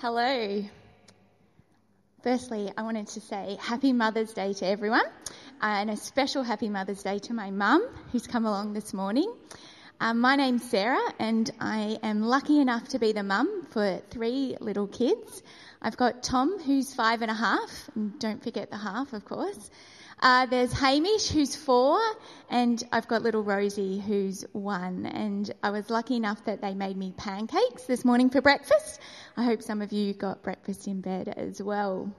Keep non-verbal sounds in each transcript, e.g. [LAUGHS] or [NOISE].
Hello. Firstly, I wanted to say Happy Mother's Day to everyone, and a special Happy Mother's Day to my mum, who's come along this morning. Um, my name's Sarah, and I am lucky enough to be the mum for three little kids. I've got Tom, who's five and a half, and don't forget the half, of course. Uh, there's Hamish, who's four, and I've got little Rosie, who's one. And I was lucky enough that they made me pancakes this morning for breakfast. I hope some of you got breakfast in bed as well.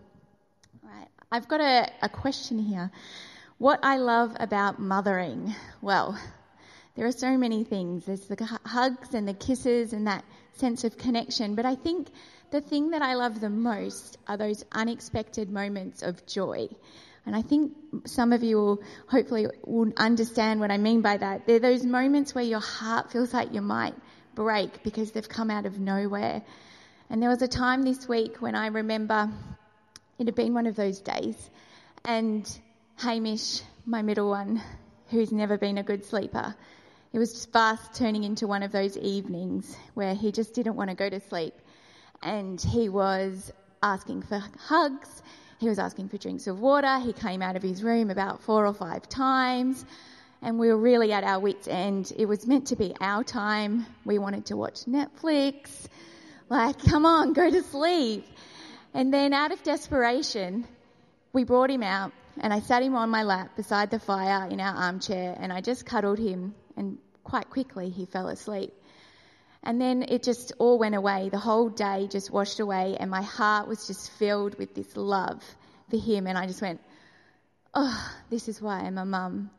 Right. I've got a, a question here. What I love about mothering? Well, there are so many things. There's the hugs and the kisses and that sense of connection. But I think the thing that I love the most are those unexpected moments of joy. And I think some of you will hopefully will understand what I mean by that. They're those moments where your heart feels like you might break because they've come out of nowhere. And there was a time this week when I remember it had been one of those days and Hamish, my middle one, who's never been a good sleeper, it was fast turning into one of those evenings where he just didn't want to go to sleep. And he was asking for hugs he was asking for drinks of water. He came out of his room about four or five times. And we were really at our wits' end. It was meant to be our time. We wanted to watch Netflix. Like, come on, go to sleep. And then, out of desperation, we brought him out and I sat him on my lap beside the fire in our armchair and I just cuddled him. And quite quickly, he fell asleep. And then it just all went away. The whole day just washed away, and my heart was just filled with this love for him. And I just went, Oh, this is why I'm a mum.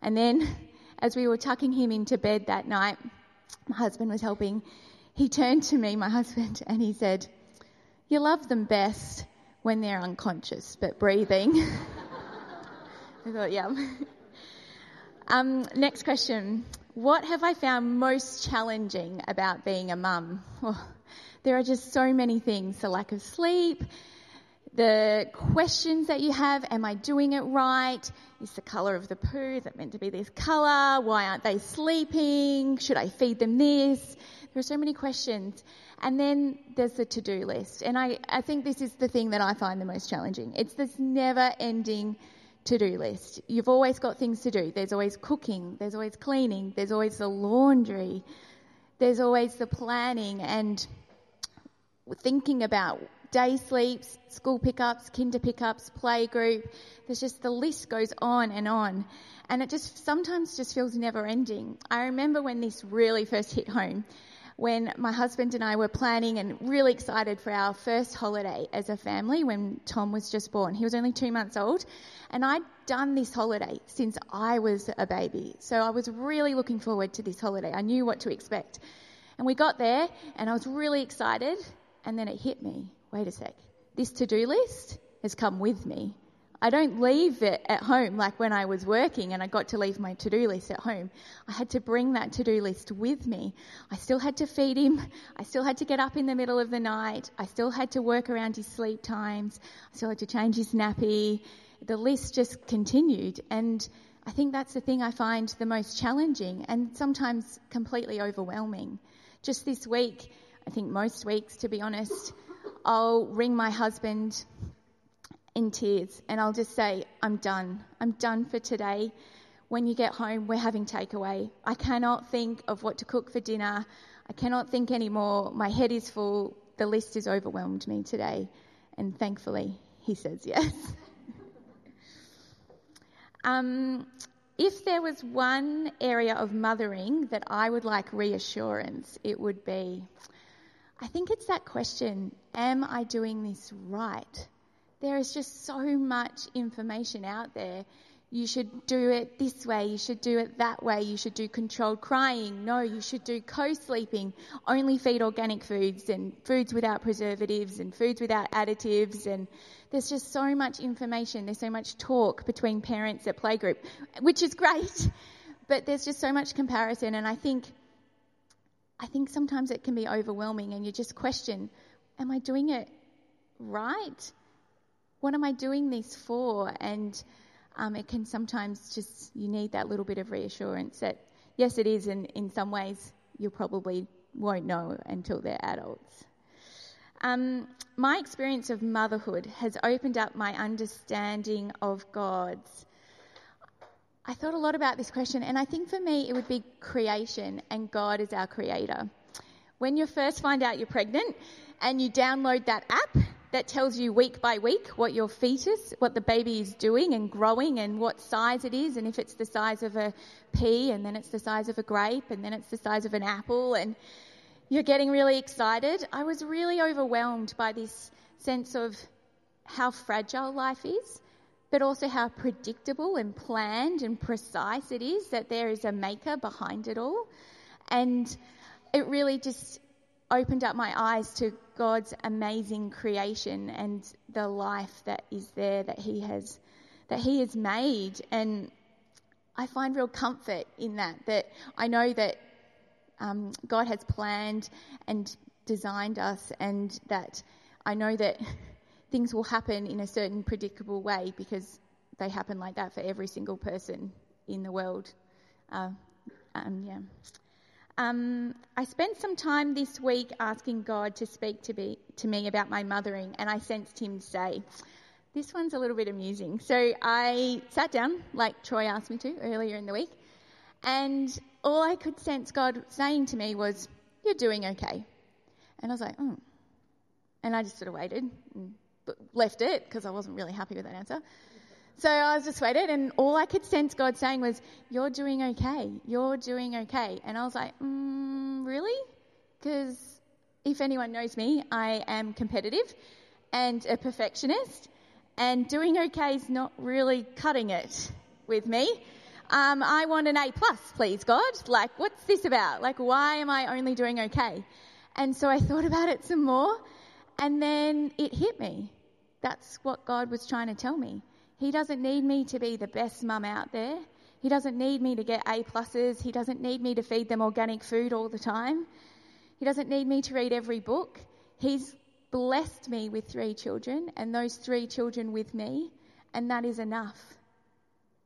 And then, as we were tucking him into bed that night, my husband was helping. He turned to me, my husband, and he said, You love them best when they're unconscious but breathing. [LAUGHS] I thought, yeah. Um, next question. What have I found most challenging about being a mum? Well, there are just so many things the lack of sleep, the questions that you have am I doing it right? Is the colour of the poo, is it meant to be this colour? Why aren't they sleeping? Should I feed them this? There are so many questions. And then there's the to do list. And I, I think this is the thing that I find the most challenging. It's this never ending to do list. You've always got things to do. There's always cooking, there's always cleaning, there's always the laundry, there's always the planning and thinking about day sleeps, school pickups, kinder pickups, play group. There's just the list goes on and on. And it just sometimes just feels never ending. I remember when this really first hit home when my husband and I were planning and really excited for our first holiday as a family when Tom was just born. He was only two months old, and I'd done this holiday since I was a baby. So I was really looking forward to this holiday. I knew what to expect. And we got there, and I was really excited, and then it hit me wait a sec. This to do list has come with me. I don't leave it at home like when I was working and I got to leave my to do list at home. I had to bring that to do list with me. I still had to feed him. [LAUGHS] I still had to get up in the middle of the night. I still had to work around his sleep times. I still had to change his nappy. The list just continued. And I think that's the thing I find the most challenging and sometimes completely overwhelming. Just this week, I think most weeks, to be honest, I'll ring my husband in tears and I'll just say, I'm done. I'm done for today. When you get home, we're having takeaway. I cannot think of what to cook for dinner. I cannot think anymore. My head is full. The list has overwhelmed me today. And thankfully, he says yes. [LAUGHS] um, if there was one area of mothering that I would like reassurance, it would be I think it's that question Am I doing this right? There is just so much information out there. You should do it this way, you should do it that way, you should do controlled crying. No, you should do co sleeping, only feed organic foods and foods without preservatives and foods without additives. And there's just so much information, there's so much talk between parents at playgroup, which is great, [LAUGHS] but there's just so much comparison. And I think I think sometimes it can be overwhelming and you just question, am I doing it right? What am I doing this for? And um, it can sometimes just, you need that little bit of reassurance that, yes, it is, and in some ways you probably won't know until they're adults. Um, my experience of motherhood has opened up my understanding of God's. I thought a lot about this question, and I think for me it would be creation, and God is our creator. When you first find out you're pregnant and you download that app that tells you week by week what your fetus, what the baby is doing and growing and what size it is, and if it's the size of a pea, and then it's the size of a grape, and then it's the size of an apple, and you're getting really excited. I was really overwhelmed by this sense of how fragile life is, but also how predictable and planned and precise it is that there is a maker behind it all. And it really just opened up my eyes to God's amazing creation and the life that is there that He has that He has made. And I find real comfort in that. That I know that um, God has planned and designed us, and that I know that [LAUGHS] things will happen in a certain predictable way because they happen like that for every single person in the world. Uh, um, yeah. Um, I spent some time this week asking God to speak to, be, to me about my mothering, and I sensed Him say, This one's a little bit amusing. So I sat down, like Troy asked me to earlier in the week, and all I could sense God saying to me was, You're doing okay. And I was like, Oh. And I just sort of waited and left it because I wasn't really happy with that answer. So I was waited, and all I could sense God saying was, You're doing okay. You're doing okay. And I was like, mm, Really? Because if anyone knows me, I am competitive and a perfectionist, and doing okay is not really cutting it with me um, I want an A plus, please, God. Like, what's this about? Like, why am I only doing okay? And so I thought about it some more, and then it hit me. That's what God was trying to tell me. He doesn't need me to be the best mum out there. He doesn't need me to get A pluses. He doesn't need me to feed them organic food all the time. He doesn't need me to read every book. He's blessed me with three children, and those three children with me, and that is enough.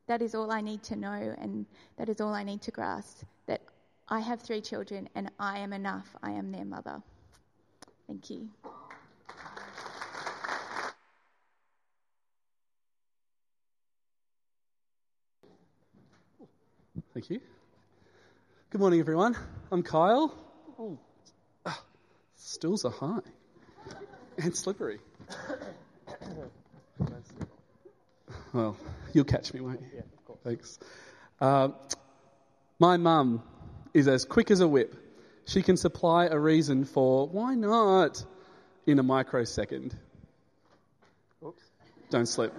That is all I need to know, and that is all I need to grasp that I have three children and I am enough. I am their mother. Thank you. Thank you. Good morning, everyone. I'm Kyle. Oh, ah, stools are high and slippery. Well, you'll catch me, won't you? Yeah, of course. Thanks. Uh, my mum is as quick as a whip. She can supply a reason for why not in a microsecond. Oops. Don't slip.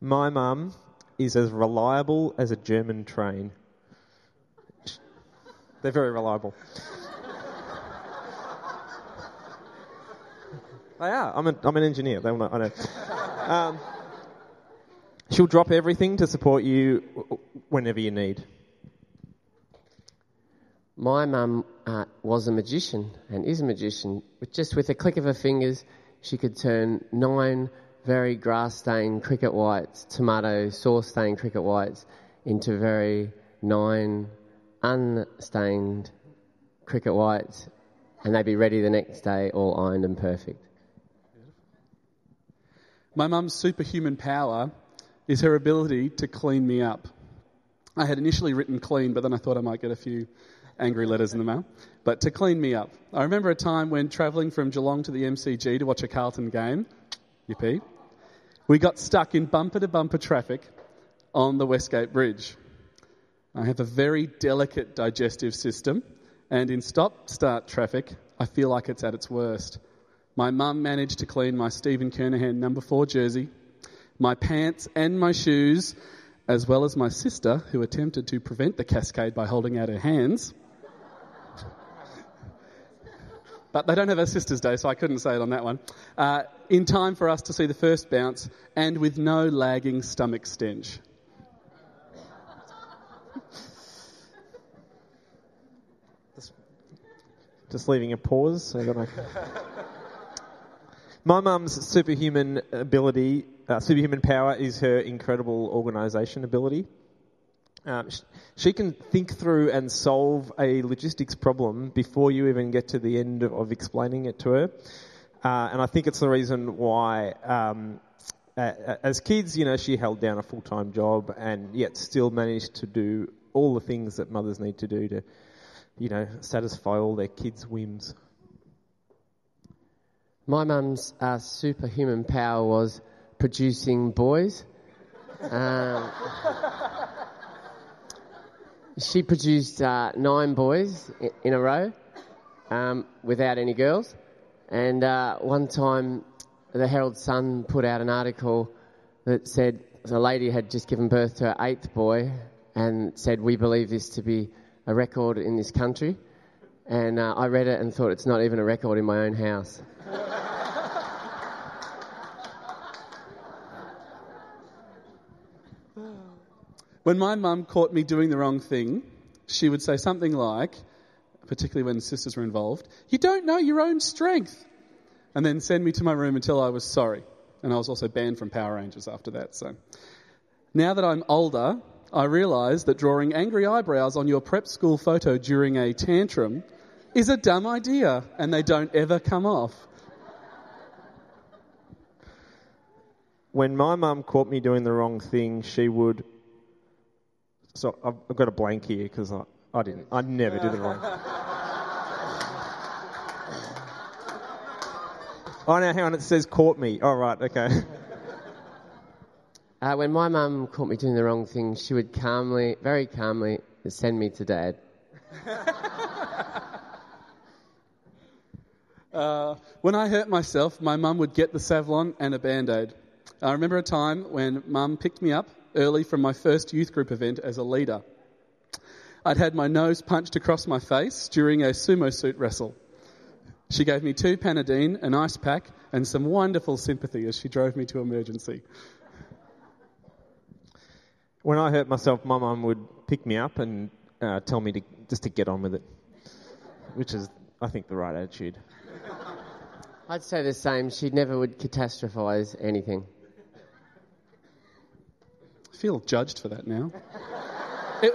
My mum is as reliable as a German train. They're very reliable. they are. I'm, a, I'm an engineer. They will know, I know. Um, she'll drop everything to support you whenever you need. My mum uh, was a magician and is a magician. With just with a click of her fingers, she could turn nine very grass-stained cricket whites, tomato sauce-stained cricket whites, into very nine unstained cricket whites, and they'd be ready the next day, all ironed and perfect. My mum's superhuman power is her ability to clean me up. I had initially written clean, but then I thought I might get a few angry letters in the mail. But to clean me up. I remember a time when travelling from Geelong to the MCG to watch a Carlton game, yippee, we got stuck in bumper to bumper traffic on the Westgate Bridge. I have a very delicate digestive system, and in stop start traffic, I feel like it's at its worst. My mum managed to clean my Stephen Kernahan number four jersey, my pants and my shoes, as well as my sister, who attempted to prevent the cascade by holding out her hands. But they don't have a Sisters' Day, so I couldn't say it on that one. Uh, in time for us to see the first bounce, and with no lagging stomach stench. Just, just leaving a pause. So I got my... [LAUGHS] My mum's superhuman ability, uh, superhuman power is her incredible organisation ability. Um, sh- she can think through and solve a logistics problem before you even get to the end of, of explaining it to her. Uh, and I think it's the reason why, um, uh, as kids, you know, she held down a full time job and yet still managed to do all the things that mothers need to do to, you know, satisfy all their kids' whims. My mum's uh, superhuman power was producing boys. Um, she produced uh, nine boys in a row um, without any girls. And uh, one time, the Herald Sun put out an article that said a lady had just given birth to her eighth boy and said, We believe this to be a record in this country. And uh, I read it and thought it's not even a record in my own house. [LAUGHS] When my mum caught me doing the wrong thing, she would say something like, particularly when sisters were involved, You don't know your own strength. And then send me to my room until I was sorry. And I was also banned from Power Rangers after that. So now that I'm older, I realise that drawing angry eyebrows on your prep school photo during a tantrum is a dumb idea and they don't ever come off. When my mum caught me doing the wrong thing, she would. So I've, I've got a blank here because I, I didn't. I never did the wrong. [LAUGHS] Oh, now hang on. It says caught me. All right. Okay. [LAUGHS] Uh, when my mum caught me doing the wrong thing, she would calmly, very calmly, send me to dad. [LAUGHS] Uh, when I hurt myself, my mum would get the Savlon and a band aid. I remember a time when mum picked me up early from my first youth group event as a leader. I'd had my nose punched across my face during a sumo suit wrestle. She gave me two Panadine, an ice pack, and some wonderful sympathy as she drove me to emergency. when I hurt myself, my mum would pick me up and uh, tell me to just to get on with it, which is, I think, the right attitude. I'd say the same. She never would catastrophise anything. Feel judged for that now. It,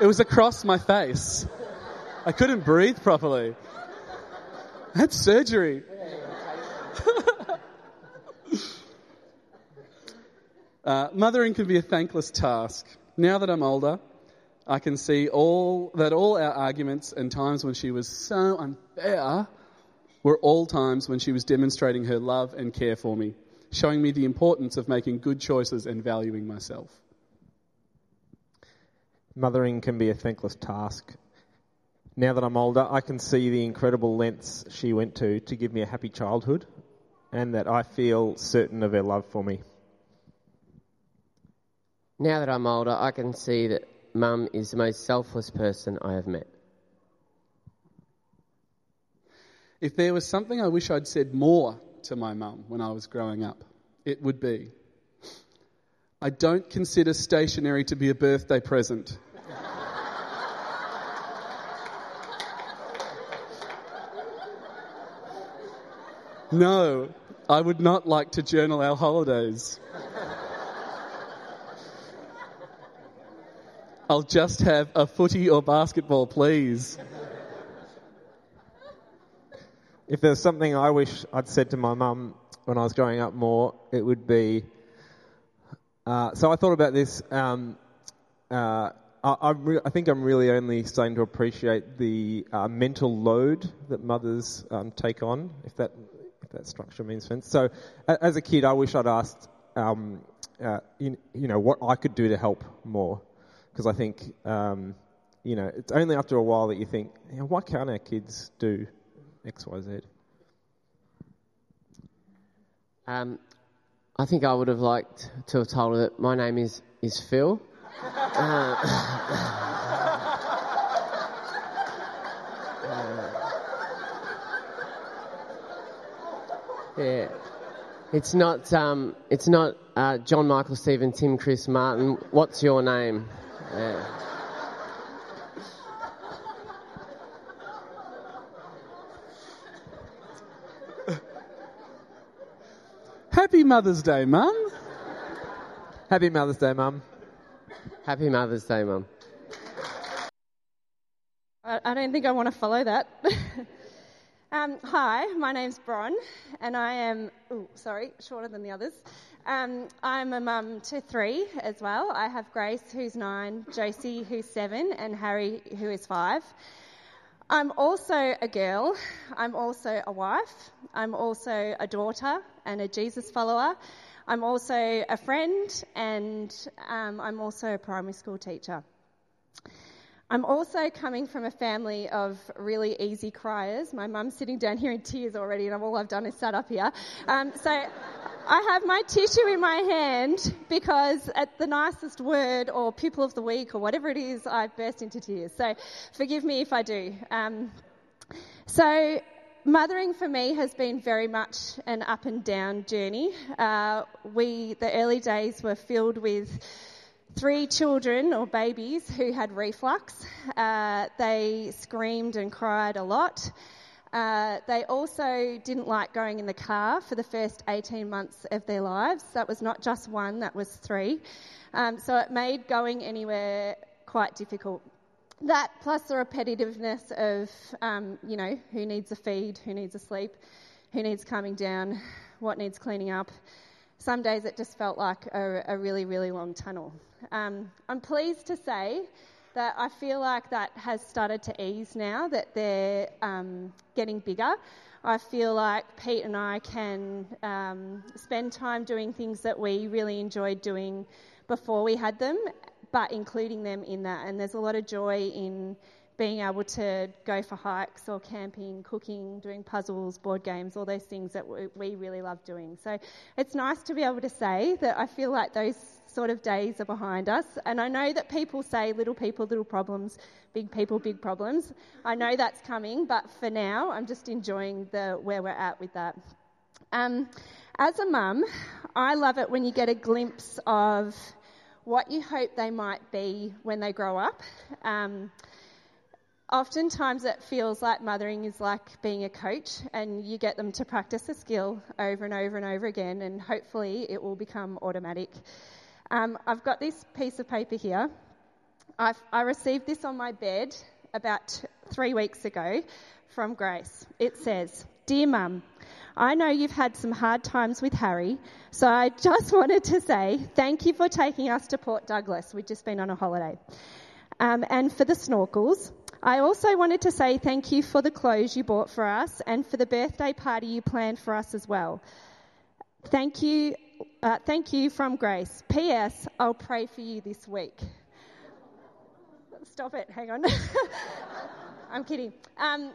it was across my face. I couldn't breathe properly. Had surgery. [LAUGHS] uh, mothering can be a thankless task. Now that I'm older, I can see all that all our arguments and times when she was so unfair were all times when she was demonstrating her love and care for me, showing me the importance of making good choices and valuing myself. Mothering can be a thankless task. Now that I'm older, I can see the incredible lengths she went to to give me a happy childhood, and that I feel certain of her love for me. Now that I'm older, I can see that mum is the most selfless person I have met. If there was something I wish I'd said more to my mum when I was growing up, it would be I don't consider stationery to be a birthday present. No, I would not like to journal our holidays. I'll just have a footy or basketball, please. If there's something I wish I'd said to my mum when I was growing up more, it would be. Uh, so I thought about this. Um, uh, I, re- I think I'm really only starting to appreciate the uh, mental load that mothers um, take on, if that if that structure means sense. So, a- as a kid, I wish I'd asked, um, uh, you, you know, what I could do to help more, because I think, um, you know, it's only after a while that you think, know, why can't our kids do X, Y, Z? Um, I think I would have liked to have told her that my name is, is Phil. Uh, [LAUGHS] yeah. It's not, um, it's not uh, John Michael Stephen Tim Chris Martin. What's your name? Yeah. Happy Mother's Day, Mum. Happy Mother's Day, Mum. Happy Mother's Day, Mum. I, I don't think I want to follow that. [LAUGHS] um, hi, my name's Bron, and I am, ooh, sorry, shorter than the others. Um, I'm a mum to three as well. I have Grace, who's nine, Josie, who's seven, and Harry, who is five. I'm also a girl. I'm also a wife. I'm also a daughter and a Jesus follower. I'm also a friend, and um, I'm also a primary school teacher. I'm also coming from a family of really easy criers. My mum's sitting down here in tears already, and all I've done is sat up here. Um, so I have my tissue in my hand because at the nicest word or pupil of the week or whatever it is, I burst into tears. So forgive me if I do. Um, so mothering for me has been very much an up and down journey. Uh, we, the early days were filled with three children or babies who had reflux. Uh, they screamed and cried a lot. Uh, they also didn't like going in the car for the first 18 months of their lives. That was not just one, that was three. Um, so it made going anywhere quite difficult. That plus the repetitiveness of, um, you know, who needs a feed, who needs a sleep, who needs calming down, what needs cleaning up. Some days it just felt like a, a really, really long tunnel. Um, I'm pleased to say that I feel like that has started to ease now, that they're um, getting bigger. I feel like Pete and I can um, spend time doing things that we really enjoyed doing before we had them, but including them in that. And there's a lot of joy in being able to go for hikes or camping, cooking, doing puzzles, board games, all those things that we really love doing. So it's nice to be able to say that I feel like those sort of days are behind us. And I know that people say little people, little problems, big people, big problems. I know that's coming, but for now, I'm just enjoying the where we're at with that. Um, as a mum, I love it when you get a glimpse of what you hope they might be when they grow up. Um, Oftentimes, it feels like mothering is like being a coach, and you get them to practice a skill over and over and over again, and hopefully, it will become automatic. Um, I've got this piece of paper here. I've, i received this on my bed about t- three weeks ago from Grace. It says, Dear Mum, I know you've had some hard times with Harry, so I just [LAUGHS] wanted to say thank you for taking us to Port Douglas. We've just been on a holiday. Um, and for the snorkels. I also wanted to say thank you for the clothes you bought for us and for the birthday party you planned for us as well. Thank you, uh, thank you from Grace. P.S. I'll pray for you this week. Stop it, hang on. [LAUGHS] I'm kidding. Um,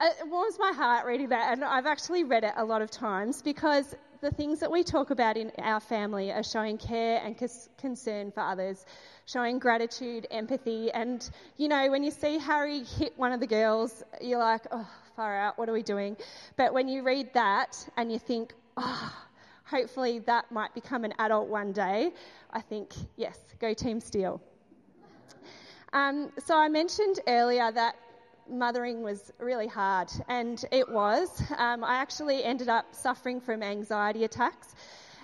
it warms my heart reading that, and I've actually read it a lot of times because the things that we talk about in our family are showing care and concern for others, showing gratitude, empathy. And, you know, when you see Harry hit one of the girls, you're like, oh, far out, what are we doing? But when you read that and you think, oh, hopefully that might become an adult one day, I think, yes, go Team Steel. Um, so I mentioned earlier that mothering was really hard, and it was. Um, I actually ended up suffering from anxiety attacks.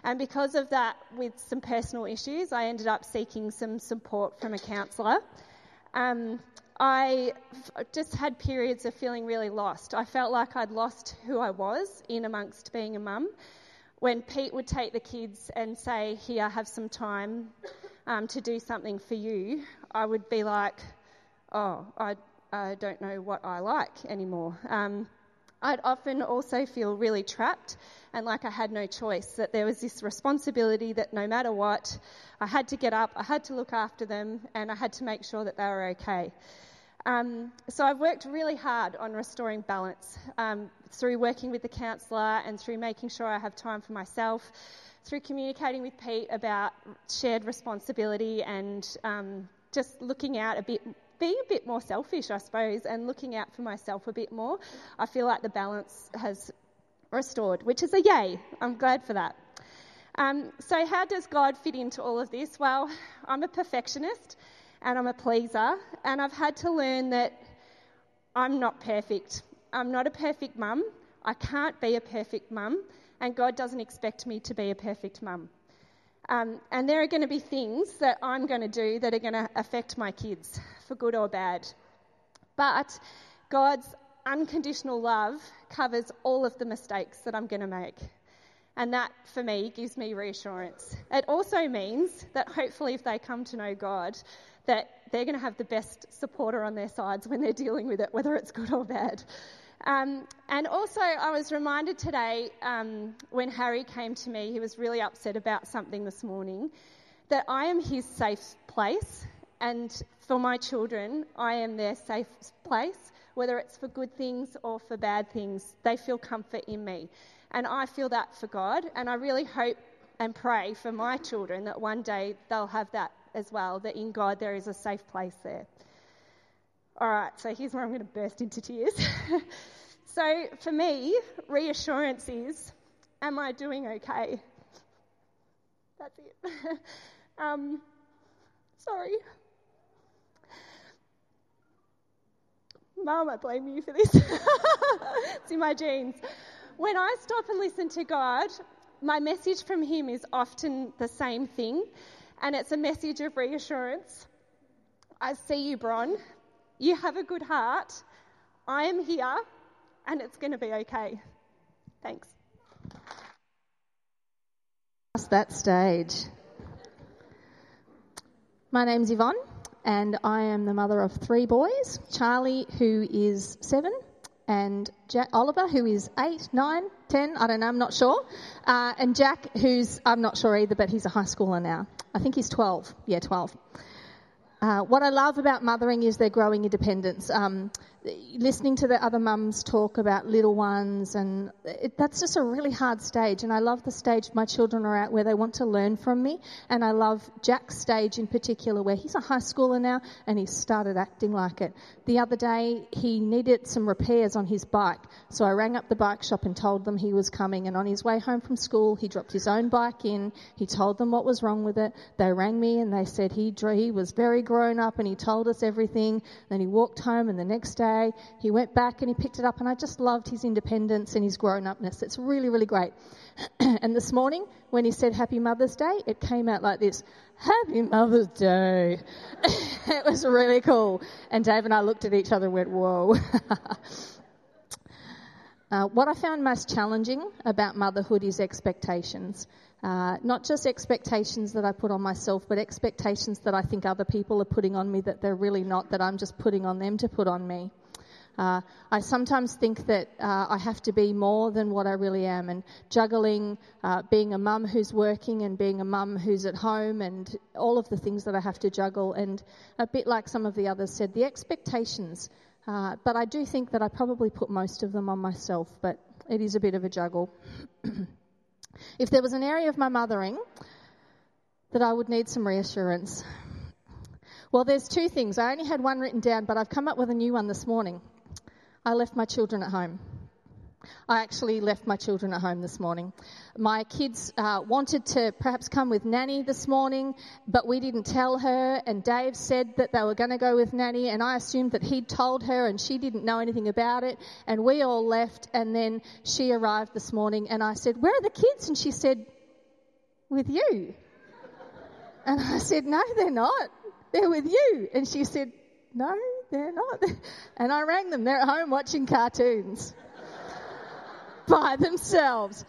And because of that, with some personal issues, I ended up seeking some support from a counsellor. Um, I f- just had periods of feeling really lost. I felt like I'd lost who I was in amongst being a mum. When Pete would take the kids and say, Here, have some time um, to do something for you, I would be like, Oh, I, I don't know what I like anymore. Um, I'd often also feel really trapped and like I had no choice, that there was this responsibility that no matter what, I had to get up, I had to look after them, and I had to make sure that they were okay. Um, so I've worked really hard on restoring balance um, through working with the counsellor and through making sure I have time for myself, through communicating with Pete about shared responsibility and um, just looking out a bit being a bit more selfish, I suppose, and looking out for myself a bit more, I feel like the balance has restored, which is a yay. I'm glad for that. Um, so, how does God fit into all of this? Well, I'm a perfectionist and I'm a pleaser, and I've had to learn that I'm not perfect. I'm not a perfect mum. I can't be a perfect mum, and God doesn't expect me to be a perfect mum. Um, and there are going to be things that I'm going to do that are going to affect my kids, for good or bad. But God's unconditional love covers all of the mistakes that I'm going to make. And that, for me, gives me reassurance. It also means that hopefully, if they come to know God, that they're going to have the best supporter on their sides when they're dealing with it, whether it's good or bad. Um, and also, I was reminded today um, when Harry came to me, he was really upset about something this morning, that I am his safe place. And for my children, I am their safe place, whether it's for good things or for bad things. They feel comfort in me. And I feel that for God. And I really hope and pray for my children that one day they'll have that as well, that in God there is a safe place there. All right, so here's where I'm going to burst into tears. [LAUGHS] so for me, reassurance is Am I doing okay? That's it. [LAUGHS] um, sorry. Mum, I blame you for this. [LAUGHS] it's in my genes when I stop and listen to God, my message from Him is often the same thing, and it's a message of reassurance. I see you, Bron. You have a good heart. I am here, and it's going to be okay. Thanks. That stage. My name's Yvonne, and I am the mother of three boys Charlie, who is seven, and Jack Oliver, who is eight, nine, ten, I don't know, I'm not sure, uh, and Jack, who's I'm not sure either, but he's a high schooler now. I think he's 12. Yeah, 12. Uh, what I love about mothering is their growing independence. Um, listening to the other mums talk about little ones, and it, that's just a really hard stage. And I love the stage my children are at where they want to learn from me. And I love Jack's stage in particular where he's a high schooler now and he's started acting like it. The other day, he needed some repairs on his bike. So I rang up the bike shop and told them he was coming. And on his way home from school, he dropped his own bike in. He told them what was wrong with it. They rang me and they said he, he was very grown up and he told us everything. Then he walked home and the next day. He went back and he picked it up, and I just loved his independence and his grown upness. It's really, really great. [CLEARS THROAT] and this morning, when he said Happy Mother's Day, it came out like this Happy Mother's Day. [LAUGHS] it was really cool. And Dave and I looked at each other and went, Whoa. [LAUGHS] Uh, what I found most challenging about motherhood is expectations. Uh, not just expectations that I put on myself, but expectations that I think other people are putting on me that they're really not, that I'm just putting on them to put on me. Uh, I sometimes think that uh, I have to be more than what I really am, and juggling uh, being a mum who's working and being a mum who's at home, and all of the things that I have to juggle, and a bit like some of the others said, the expectations. Uh, but I do think that I probably put most of them on myself, but it is a bit of a juggle. [CLEARS THROAT] if there was an area of my mothering that I would need some reassurance, well, there's two things. I only had one written down, but I've come up with a new one this morning. I left my children at home. I actually left my children at home this morning. My kids uh, wanted to perhaps come with Nanny this morning, but we didn't tell her. And Dave said that they were going to go with Nanny, and I assumed that he'd told her, and she didn't know anything about it. And we all left, and then she arrived this morning, and I said, "Where are the kids?" And she said, "With you." And I said, "No, they're not. They're with you." And she said, "No, they're not. And I rang them. They're at home watching cartoons [LAUGHS] by themselves.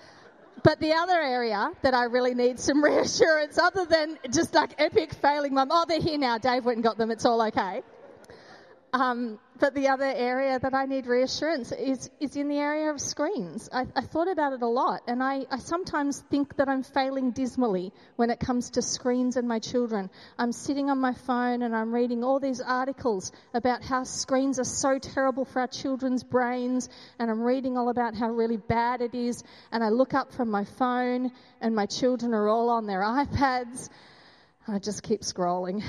But the other area that I really need some [LAUGHS] reassurance, other than just like epic failing mum, oh, they're here now. Dave went and got them. It's all okay. Um, but the other area that I need reassurance is, is in the area of screens. I, I thought about it a lot, and I, I, sometimes think that I'm failing dismally when it comes to screens and my children. I'm sitting on my phone and I'm reading all these articles about how screens are so terrible for our children's brains, and I'm reading all about how really bad it is, and I look up from my phone, and my children are all on their iPads. I just keep scrolling.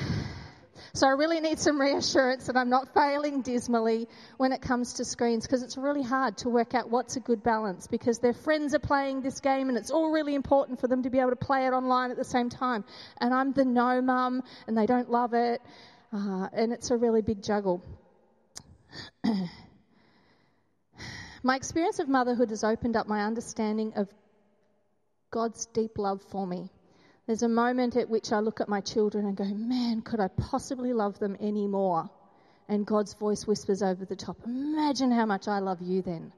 So I really need some reassurance that I'm not failing dismally when it comes to screens because it's really hard to work out what's a good balance because their friends are playing this game and it's all really important for them to be able to play it online at the same time. And I'm the no mum and they don't love it. Uh, and it's a really big juggle. [CLEARS THROAT] my experience of motherhood has opened up my understanding of God's deep love for me There's a moment at which I look at my children and go, man, could I possibly love them any more? And God's voice whispers over the top, imagine how much I love you then.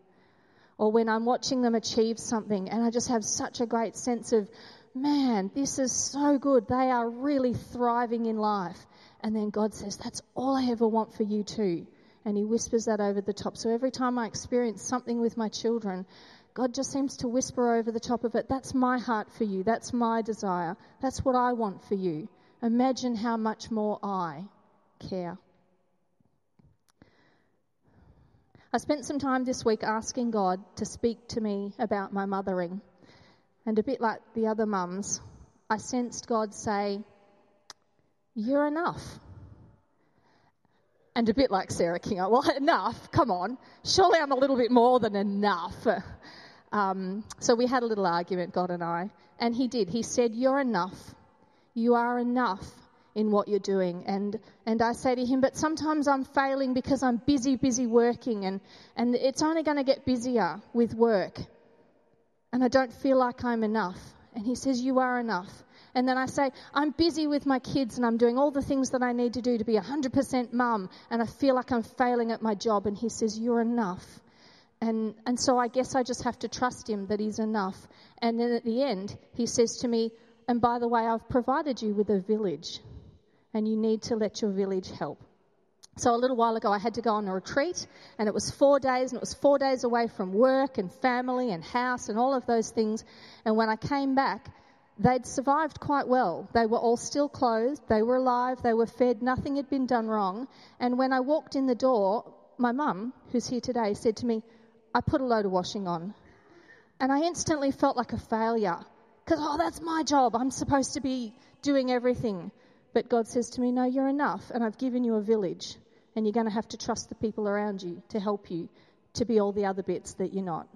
Or when I'm watching them achieve something and I just have such a great sense of, man, this is so good. They are really thriving in life. And then God says, that's all I ever want for you too. And He whispers that over the top. So every time I experience something with my children, God just seems to whisper over the top of it, That's my heart for you. That's my desire. That's what I want for you. Imagine how much more I care. I spent some time this week asking God to speak to me about my mothering. And a bit like the other mums, I sensed God say, You're enough. And a bit like Sarah King, well, [LAUGHS] enough, come on. Surely I'm a little bit more than enough. [LAUGHS] Um, so we had a little argument, God and I, and he did. He said, You're enough. You are enough in what you're doing. And, and I say to him, But sometimes I'm failing because I'm busy, busy working, and, and it's only going to get busier with work. And I don't feel like I'm enough. And he says, You are enough. And then I say, I'm busy with my kids and I'm doing all the things that I need to do to be 100% mum, and I feel like I'm failing at my job. And he says, You're enough. And, and so I guess I just have to trust him that he's enough. And then at the end, he says to me, And by the way, I've provided you with a village, and you need to let your village help. So a little while ago, I had to go on a retreat, and it was four days, and it was four days away from work and family and house and all of those things. And when I came back, they'd survived quite well. They were all still clothed, they were alive, they were fed, nothing had been done wrong. And when I walked in the door, my mum, who's here today, said to me, I put a load of washing on. And I instantly felt like a failure because, oh, that's my job. I'm supposed to be doing everything. But God says to me, no, you're enough. And I've given you a village. And you're going to have to trust the people around you to help you to be all the other bits that you're not.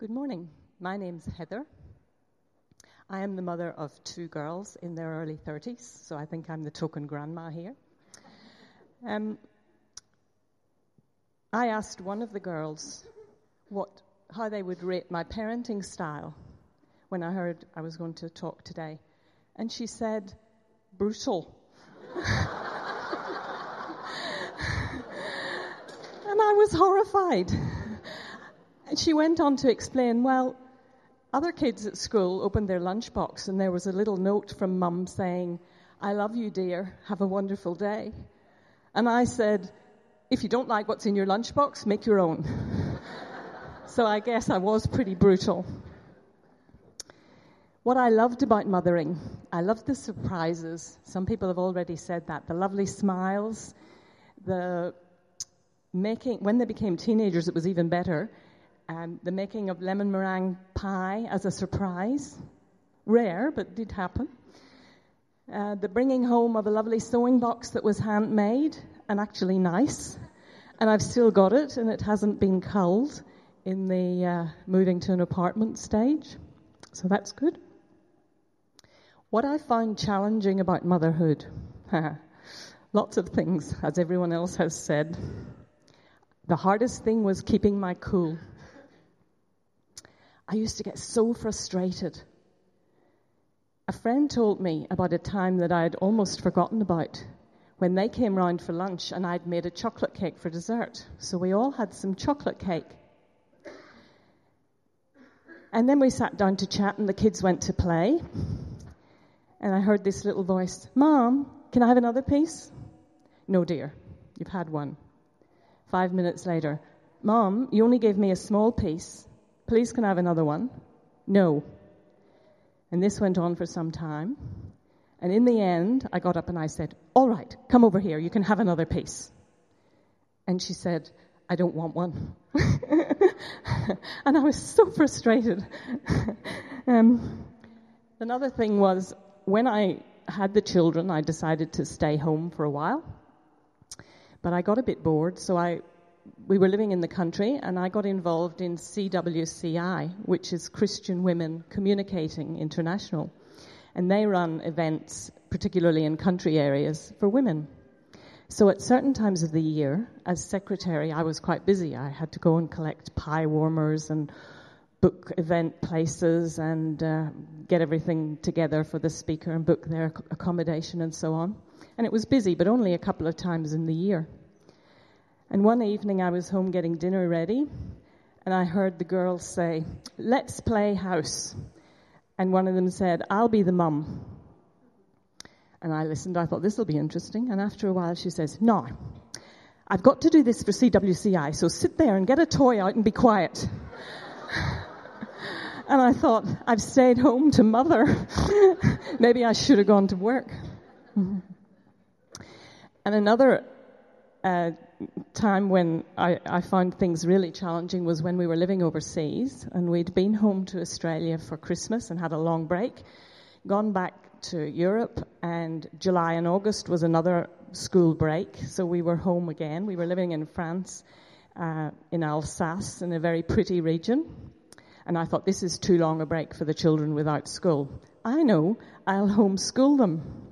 Good morning. My name's Heather. I am the mother of two girls in their early 30s, so I think I'm the token grandma here. Um, I asked one of the girls what, how they would rate my parenting style when I heard I was going to talk today. And she said, brutal. [LAUGHS] and I was horrified. And she went on to explain, well, other kids at school opened their lunchbox and there was a little note from mum saying, I love you, dear. Have a wonderful day. And I said, if you don't like what's in your lunchbox, make your own. [LAUGHS] so I guess I was pretty brutal. What I loved about mothering, I loved the surprises. Some people have already said that. The lovely smiles, the making, when they became teenagers, it was even better um, the making of lemon meringue pie as a surprise. Rare, but did happen. Uh, the bringing home of a lovely sewing box that was handmade and actually nice. And I've still got it, and it hasn't been culled in the uh, moving to an apartment stage. So that's good. What I find challenging about motherhood, [LAUGHS] lots of things, as everyone else has said. The hardest thing was keeping my cool. I used to get so frustrated. A friend told me about a time that I had almost forgotten about when they came round for lunch and I'd made a chocolate cake for dessert. So we all had some chocolate cake. And then we sat down to chat and the kids went to play. And I heard this little voice, Mom, can I have another piece? No, dear, you've had one. Five minutes later, Mom, you only gave me a small piece. Please, can I have another one? No. And this went on for some time. And in the end, I got up and I said, All right, come over here. You can have another piece. And she said, I don't want one. [LAUGHS] and I was so frustrated. [LAUGHS] um, another thing was when I had the children, I decided to stay home for a while. But I got a bit bored, so I we were living in the country, and I got involved in CWCI, which is Christian Women Communicating International. and they run events, particularly in country areas, for women. So at certain times of the year, as secretary, I was quite busy. I had to go and collect pie warmers and book event places and uh, get everything together for the speaker and book their accommodation and so on. And it was busy, but only a couple of times in the year. And one evening I was home getting dinner ready, and I heard the girls say, Let's play house. And one of them said, I'll be the mum. And I listened. I thought, this will be interesting. And after a while, she says, No, I've got to do this for CWCI, so sit there and get a toy out and be quiet. [LAUGHS] and I thought, I've stayed home to mother. [LAUGHS] Maybe I should have gone to work. [LAUGHS] and another uh, time when I, I, found things really challenging was when we were living overseas and we'd been home to Australia for Christmas and had a long break, gone back to Europe, and July and August was another school break, so we were home again. We were living in France, uh, in Alsace, in a very pretty region, and I thought this is too long a break for the children without school. I know, I'll homeschool them.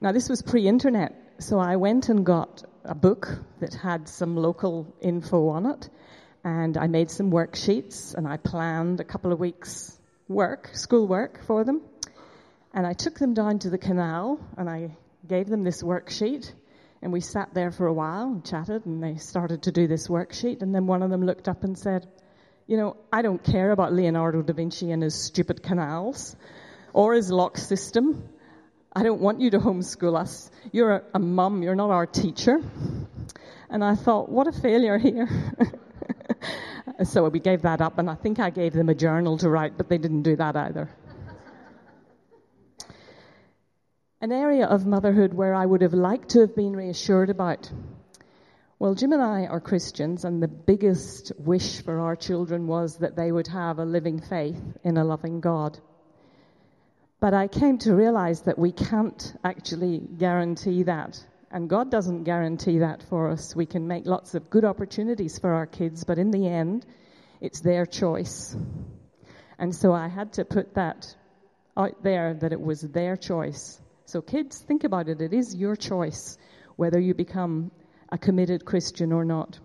Now, this was pre internet, so I went and got a book that had some local info on it, and I made some worksheets, and I planned a couple of weeks' work, school work for them. And I took them down to the canal and I gave them this worksheet. And we sat there for a while and chatted, and they started to do this worksheet. And then one of them looked up and said, You know, I don't care about Leonardo da Vinci and his stupid canals or his lock system. I don't want you to homeschool us. You're a, a mum, you're not our teacher. And I thought, what a failure here. [LAUGHS] so we gave that up, and I think I gave them a journal to write, but they didn't do that either. An area of motherhood where I would have liked to have been reassured about. Well, Jim and I are Christians, and the biggest wish for our children was that they would have a living faith in a loving God. But I came to realize that we can't actually guarantee that. And God doesn't guarantee that for us. We can make lots of good opportunities for our kids, but in the end, it's their choice. And so I had to put that out there that it was their choice. So, kids, think about it. It is your choice whether you become a committed Christian or not.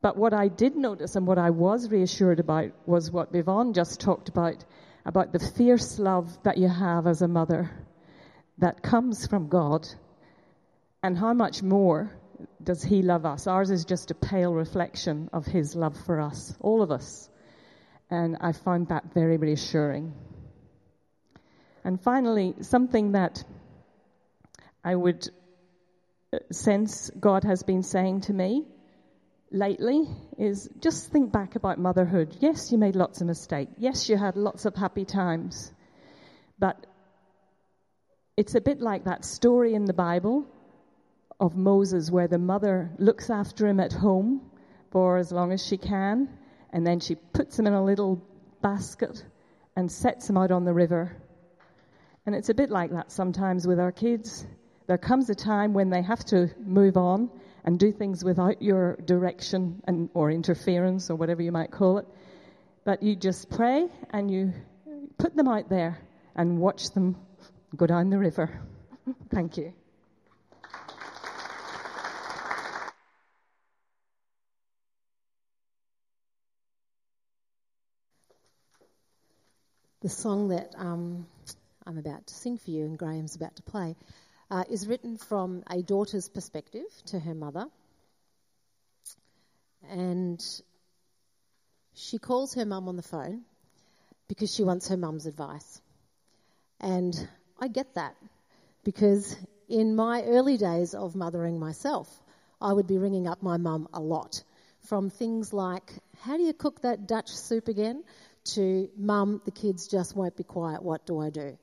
But what I did notice and what I was reassured about was what Vivon just talked about about the fierce love that you have as a mother that comes from God, and how much more does He love us. Ours is just a pale reflection of His love for us, all of us. And I found that very reassuring. And finally, something that I would sense God has been saying to me lately is just think back about motherhood. Yes, you made lots of mistakes. Yes, you had lots of happy times. But it's a bit like that story in the Bible of Moses where the mother looks after him at home for as long as she can, and then she puts him in a little basket and sets him out on the river. And it's a bit like that sometimes with our kids. There comes a time when they have to move on and do things without your direction and, or interference or whatever you might call it. But you just pray and you put them out there and watch them go down the river. [LAUGHS] Thank you. The song that um, I'm about to sing for you and Graham's about to play, uh, is written from a daughter's perspective to her mother. And she calls her mum on the phone because she wants her mum's advice. And I get that because in my early days of mothering myself, I would be ringing up my mum a lot from things like, How do you cook that Dutch soup again? to, Mum, the kids just won't be quiet, what do I do?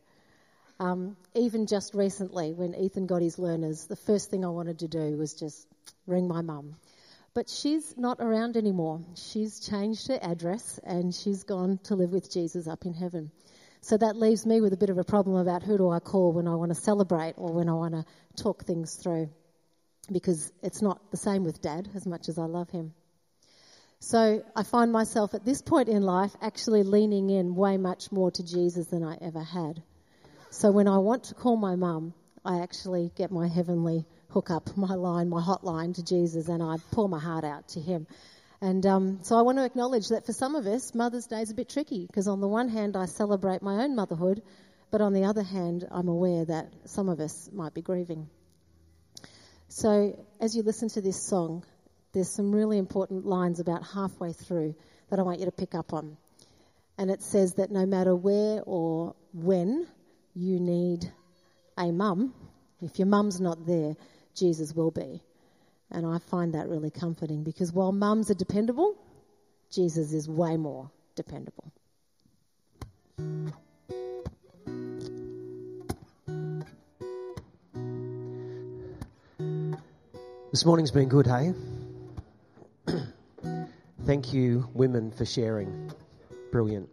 Um, even just recently, when Ethan got his learners, the first thing I wanted to do was just ring my mum. But she's not around anymore. She's changed her address and she's gone to live with Jesus up in heaven. So that leaves me with a bit of a problem about who do I call when I want to celebrate or when I want to talk things through. Because it's not the same with dad as much as I love him. So I find myself at this point in life actually leaning in way much more to Jesus than I ever had. So when I want to call my mum, I actually get my heavenly hook up, [LAUGHS] my line, my hotline to Jesus, and I pour my heart out to Him. And um, so I want to acknowledge that for some of us, Mother's Day is a bit tricky because on the one hand, I celebrate my own motherhood, but on the other hand, I'm aware that some of us might be grieving. So as you listen to this song, there's some really important lines about halfway through that I want you to pick up on. And it says that no matter where or when mum, if your mum's not there, Jesus will be. And I find that really comforting because while mums are dependable, Jesus is way more dependable. This morning's been good, hey? [CLEARS THROAT] Thank you, women, for sharing. Brilliant.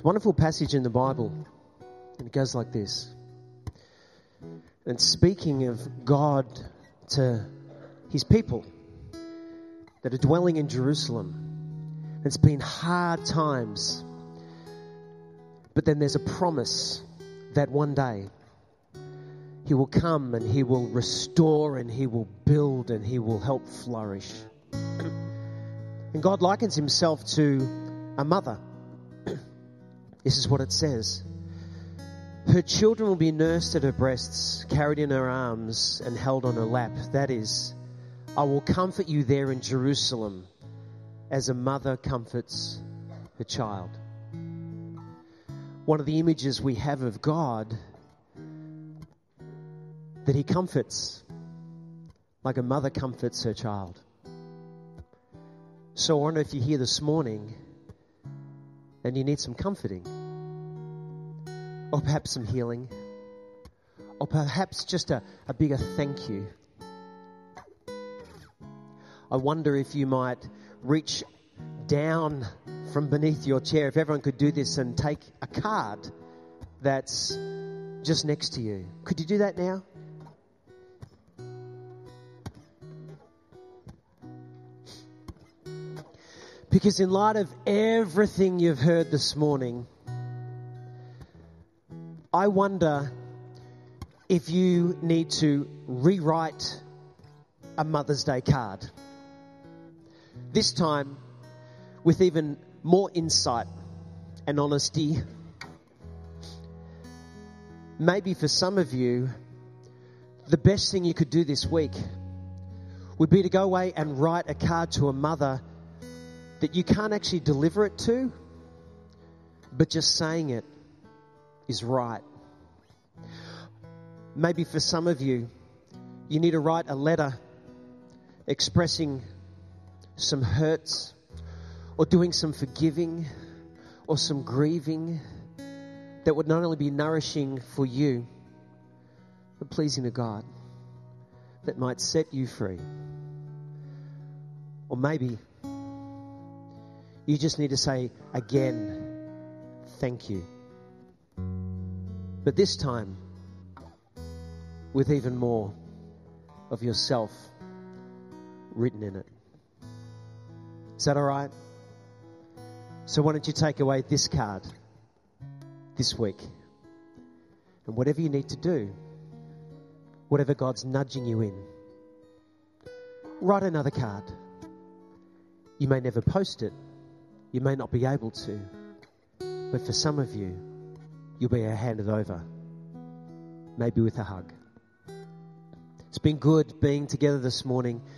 It's a wonderful passage in the Bible, and it goes like this. And speaking of God to his people that are dwelling in Jerusalem, it's been hard times, but then there's a promise that one day he will come and He will restore and He will build and He will help flourish. [CLEARS THROAT] And God likens Himself to a mother. This is what it says. Her children will be nursed at her breasts, carried in her arms, and held on her lap. That is, I will comfort you there in Jerusalem as a mother comforts her child. One of the images we have of God that He comforts like a mother comforts her child. So I wonder if you're here this morning and you need some comforting, or perhaps some healing, or perhaps just a, a bigger thank you. I wonder if you might reach down from beneath your chair, if everyone could do this and take a card that's just next to you. Could you do that now? Because, in light of everything you've heard this morning, I wonder if you need to rewrite a Mother's Day card. This time with even more insight and honesty. Maybe for some of you, the best thing you could do this week would be to go away and write a card to a mother that you can't actually deliver it to, but just saying it is right. Maybe for some of you, you need to write a letter expressing some hurts or doing some forgiving or some grieving that would not only be nourishing for you, but pleasing to God, that might set you free. Or maybe you just need to say again, thank you. But this time, with even more of yourself written in it. Is that all right? So, why don't you take away this card this week? And whatever you need to do, whatever God's nudging you in, write another card. You may never post it you may not be able to, but for some of you, you'll be handed over, maybe with a hug. It's been good being together this morning.